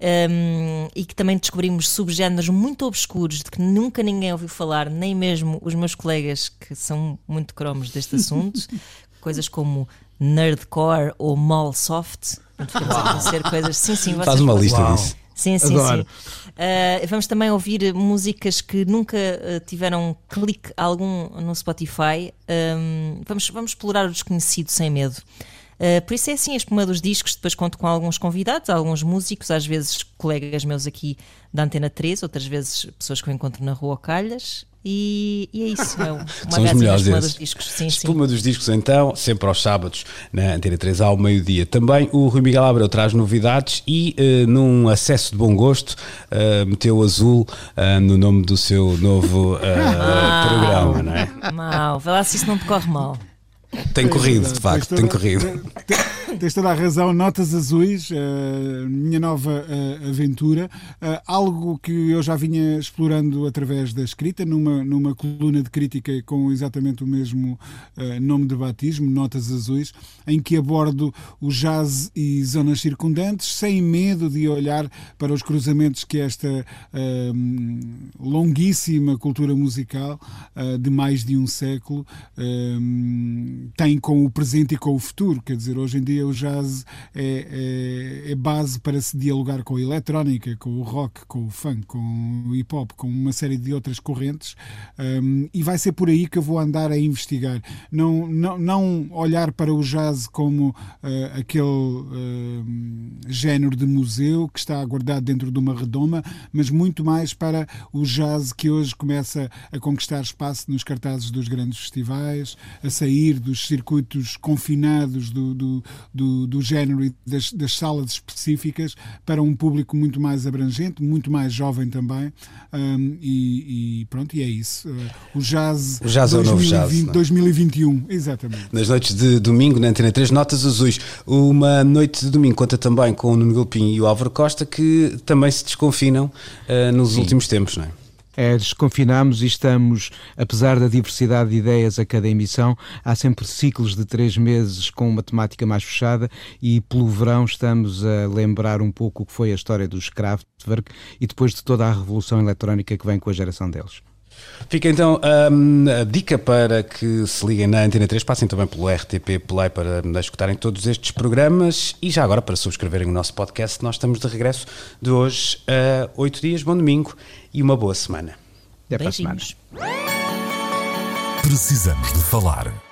Um, ehm, e que também descobrimos subgéneros muito obscuros de que nunca ninguém ouviu falar, nem mesmo os meus colegas que são muito cromos deste assunto, coisas como nerdcore ou mall soft. Ficamos a conhecer coisas. Sim, sim, Faz uma lista disso. Sim, sim, Adoro. sim. Uh, vamos também ouvir músicas que nunca uh, tiveram clique algum no Spotify. Um, vamos, vamos explorar o desconhecido sem medo. Uh, por isso é assim, a espuma dos discos. Depois conto com alguns convidados, alguns músicos, às vezes colegas meus aqui da Antena 3, outras vezes pessoas que eu encontro na rua Calhas. E, e, é isso, é uma São os melhores espuma dos discos. Sim, espuma sim. dos discos, então, sempre aos sábados, na Antena 3 ao meio-dia. Também o Rui Miguel Abreu traz novidades e, uh, num acesso de bom gosto, uh, meteu azul uh, no nome do seu novo programa, não é? Mal, vê lá se isso não te corre mal. Tem corrido, de facto, tem corrido. Tens toda a razão. Notas Azuis, uh, minha nova uh, aventura. Uh, algo que eu já vinha explorando através da escrita, numa, numa coluna de crítica com exatamente o mesmo nome de batismo, Notas Azuis, em que abordo o jazz e zonas circundantes, sem medo de olhar para os cruzamentos que esta longuíssima cultura musical de mais de um século tem com o presente e com o futuro. Quer dizer, hoje em dia o jazz é, é, é, base para se dialogar com a eletrónica, com o rock, com o funk, com o hip hop, com uma série de outras correntes. Um, e vai ser por aí que eu vou andar a investigar. Não, não, não olhar para o jazz como uh, aquele uh, género de museu que está guardado dentro de uma redoma, mas muito mais para o jazz que hoje começa a conquistar espaço nos cartazes dos grandes festivais, a sair dos circuitos confinados do, do, do, do género e das, das, salas específicas para um público muito mais abrangente, muito mais jovem também. Um, e, e, pronto, e é isso. Uh, o jazz, o jazz 2020, é o novo jazz, 2021, exatamente. Nas noites de domingo, na Antena 3, Notas Azuis. Uma noite de domingo conta também com o Nuno Gilpin e o Álvaro Costa, que também se desconfinam uh, nos Sim. últimos tempos, não é? É, desconfinamos e estamos, apesar da diversidade de ideias a cada emissão, há sempre ciclos de três meses com uma temática mais fechada e pelo verão estamos a lembrar um pouco o que foi a história dos Kraftwerk e depois de toda a revolução eletrónica que vem com a geração deles. Fica então um, a dica para que se liguem na Antena 3, passem também pelo RTP Play para escutarem todos estes programas e já agora para subscreverem o nosso podcast. Nós estamos de regresso de hoje a oito dias. Bom domingo e uma boa semana. Até para a semana. Precisamos de falar.